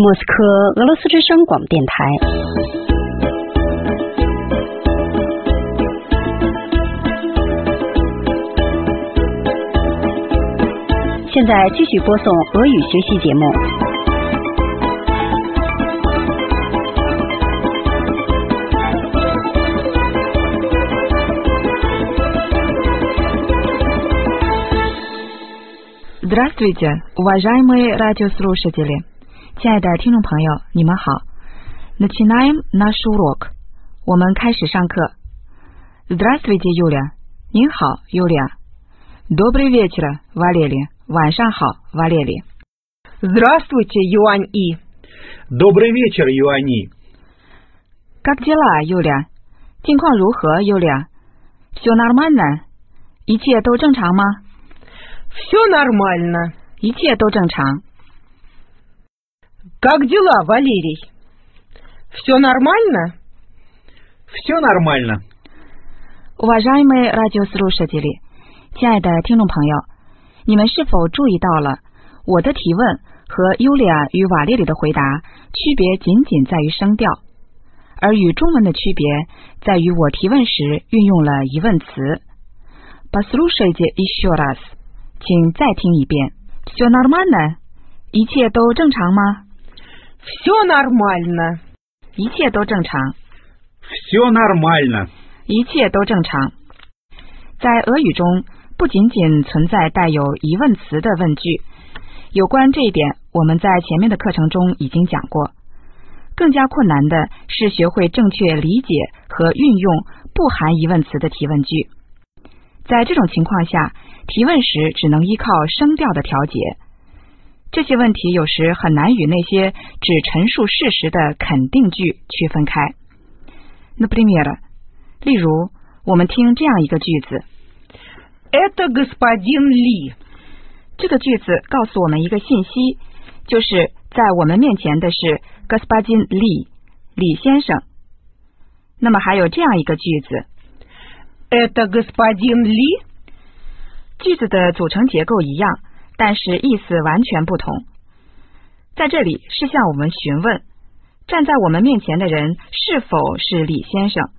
莫斯科俄罗斯之声广播电台。现在继续播送俄语学习节目。 Здравствуйте, уважаемые радиослушатели！ 亲爱的听众朋友，你们好。Начинаем наш урок。我们开始上课。Здравствуйте, Юля！您好，Юлия。Добрый вечер, Валерий！晚上好，瓦列里。 Здравствуйте, Юань И. Добрый вечер, Юани. Как дела, Юля？近况如何，Юля？Все нормально？一切都正常吗？ Все нормально. 一切都正常。 Как дела, Валерий? Все нормально? Все нормально. Уважаемые радиослушатели，亲爱的听众朋友，你们是否注意到了我的提问和尤利亚与瓦列里的回答区别仅仅在于声调，而与中文的区别在于我提问时运用了疑问词。Послушайте еще раз，请再听一遍。Все нормально？一切都正常吗？ Все нормально. 一切都正常。 Все нормально. 一切都正常。在俄语中，不仅仅存在带有疑问词的问句，有关这一点，我们在前面的课程中已经讲过。更加困难的是学会正确理解和运用不含疑问词的提问句。在这种情况下，提问时只能依靠声调的调节。 这些问题有时很难与那些只陈述事实的肯定句区分开。Например，例如，我们听这样一个句子， Это господин Ли. 这个句子告诉我们一个信息，就是在我们面前的是 Господин Ли 李先生。那么还有这样一个句子， Это господин Ли. 句子的组成结构一样， 但是意思完全不同。在这里是向我们询问，站在我们面前的人是否是李先生。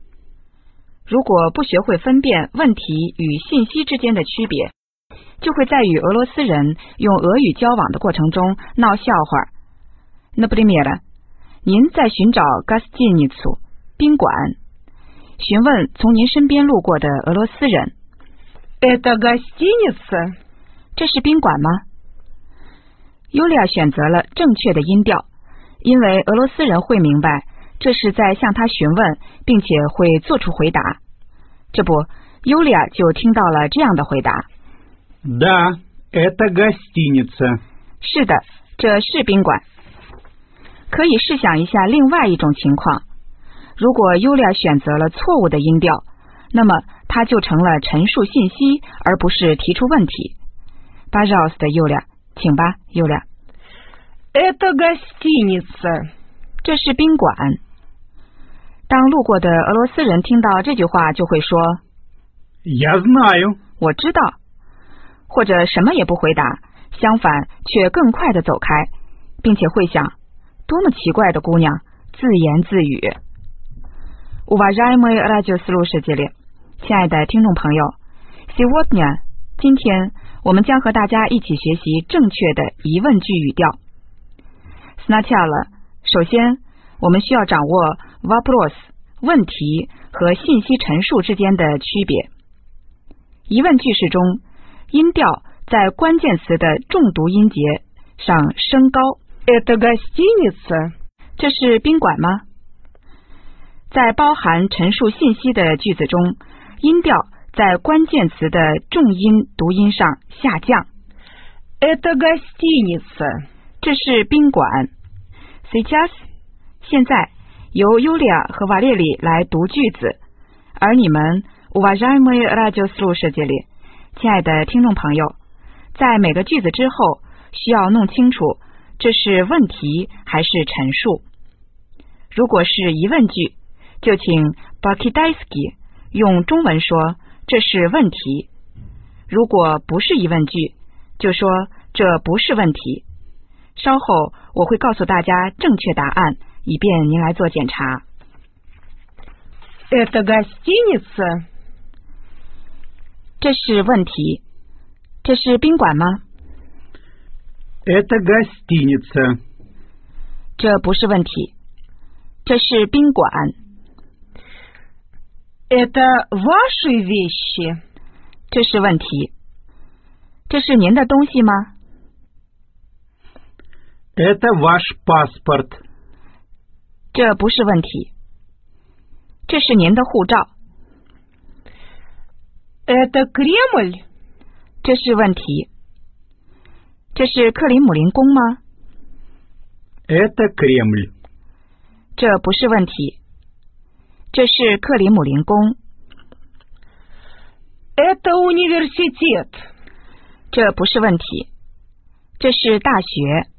如果不学会分辨问题与信息之间的区别，就会在与俄罗斯人用俄语交往的过程中闹笑话。那不 пример，您在寻找 гостиницу 宾馆，询问从您身边路过的俄罗斯人。 Это гостиница. 这是宾馆吗？尤利亚选择了正确的音调，因为俄罗斯人会明白这是在向他询问，并且会做出回答。这不，尤利亚就听到了这样的回答： Да, это гостиница. 是的，这是宾馆。可以试想一下另外一种情况，如果尤利亚选择了错误的音调，那么它就成了陈述信息，而不是提出问题。 巴绍斯的尤利亚，请吧，尤利亚。 Это гостиница. 这是宾馆。当路过的俄罗斯人听到这句话，就会说 Я знаю.：“ 我知道。”或者什么也不回答，相反却更快的走开，并且会想：多么奇怪的姑娘，自言自语。Уважаемые радиослушатели，亲爱的听众朋友，Сегодня，今天 我们将和大家一起学习正确的疑问句语调。Сначала，首先我们需要掌握 вопрос 问题和信息陈述之间的区别。疑问句式中，音调在关键词的重读音节上升高。 Это гостиница. 这是宾馆吗？在包含陈述信息的句子中，音调 在关键词的重音读音上下降。 Это гостиница. 这是宾馆。Сейчас，现在由尤利亚和瓦列里来读句子，而你们 уважаемые радиослушатели，亲爱的听众朋友，在每个句子之后需要弄清楚这是问题还是陈述。如果是疑问句，就请 Bakidaiski 用中文说 这是问题；如果不是疑问句，就说这不是问题。 稍后我会告诉大家正确答案，以便您来做检查。 Это гостиница? 这是问题。这是宾馆吗？ Это гостиница. 这不是问题。这是宾馆。 Это ваши вещи? 这是问题。这是您的东西吗？ Это ваш паспорт. 这不是问题。这是您的护照。 Это Кремль? 这是问题。这是克里姆林宫吗？ Это Кремль. 这不是问题。 这是克里姆林宫。 Это университет. 这不是问题。这是大学。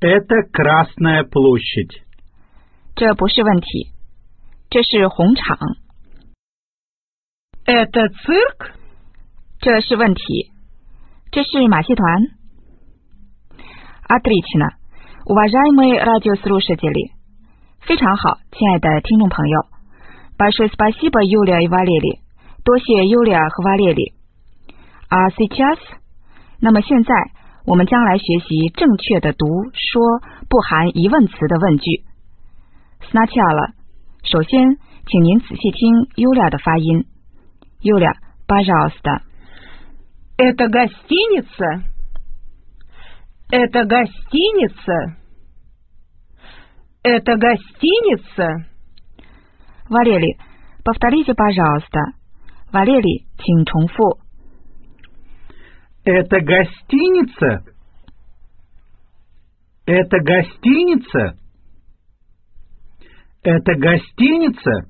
Это Красная площадь. 这不是问题。这是红场。 Это цирк? 这是问题。这是马戏团。Отлично, уважаемые радиослушатели， 非常好，亲爱的听众朋友。Большое спасибо, Юлия и Валерий，多谢 Юлия 和 Валерий。А сейчас，那么现在我们将来学习正确的读说不含疑问词的问句。Сначала，首先，请您仔细听 Юлия 的发音。Юлия, пожалуйста。 Это гостиница? Это гостиница? Это гостиница? Валерий, повторите, пожалуйста. Валерий, 请重复。 Это гостиница? Это гостиница? Это гостиница?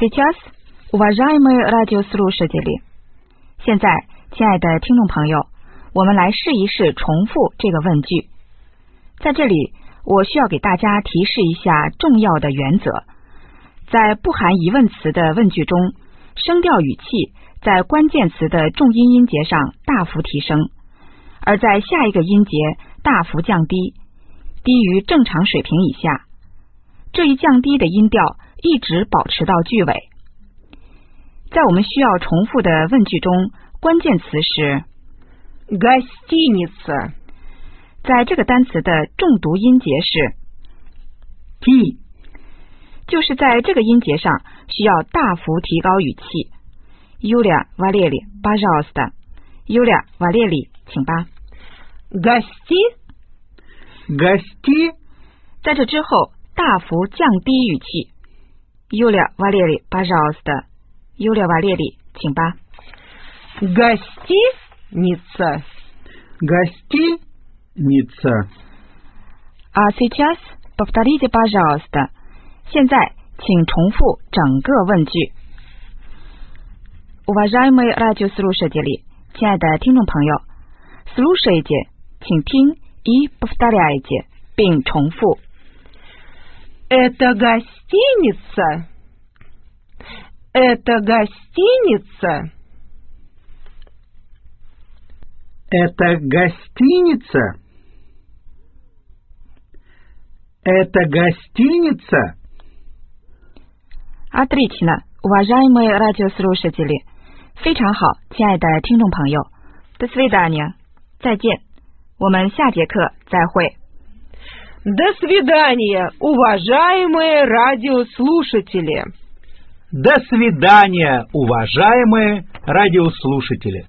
Сейчас, уважаемые радиослушатели，现在，亲爱的听众朋友，我们来试一试重复这个问句。在这里， 我需要给大家提示一下重要的原则：在不含疑问词的问句中，声调语气在关键词的重音音节上大幅提升，而在下一个音节大幅降低，低于正常水平以下。这一降低的音调一直保持到句尾。在我们需要重复的问句中，关键词是 Гостиница. 在这个单词的重读音节是， Ти. 就是在这个音节上需要大幅提高语气。Юлия Валерий, пожалуйста. Юлия Валерий，请吧。 Гости? Гости. 在这之后大幅降低语气。Юлия Валерий, пожалуйста. Юлия Валерий，请吧。 Гостиница. Гостиница. А сейчас повторите, пожалуйста. 现在，请重复整个问句。Уважаемые радиослушатели，亲爱的听众朋友，слушайте，请听，и повторяйте，并重复。 Это гостиница. Это гостиница. Это гостиница? Это гостиница? Отлично, уважаемые радиослушатели，非常好，亲爱的听众朋友。До свидания，再见，我们下节课再会。 До свидания, уважаемые радиослушатели. До свидания, уважаемые радиослушатели.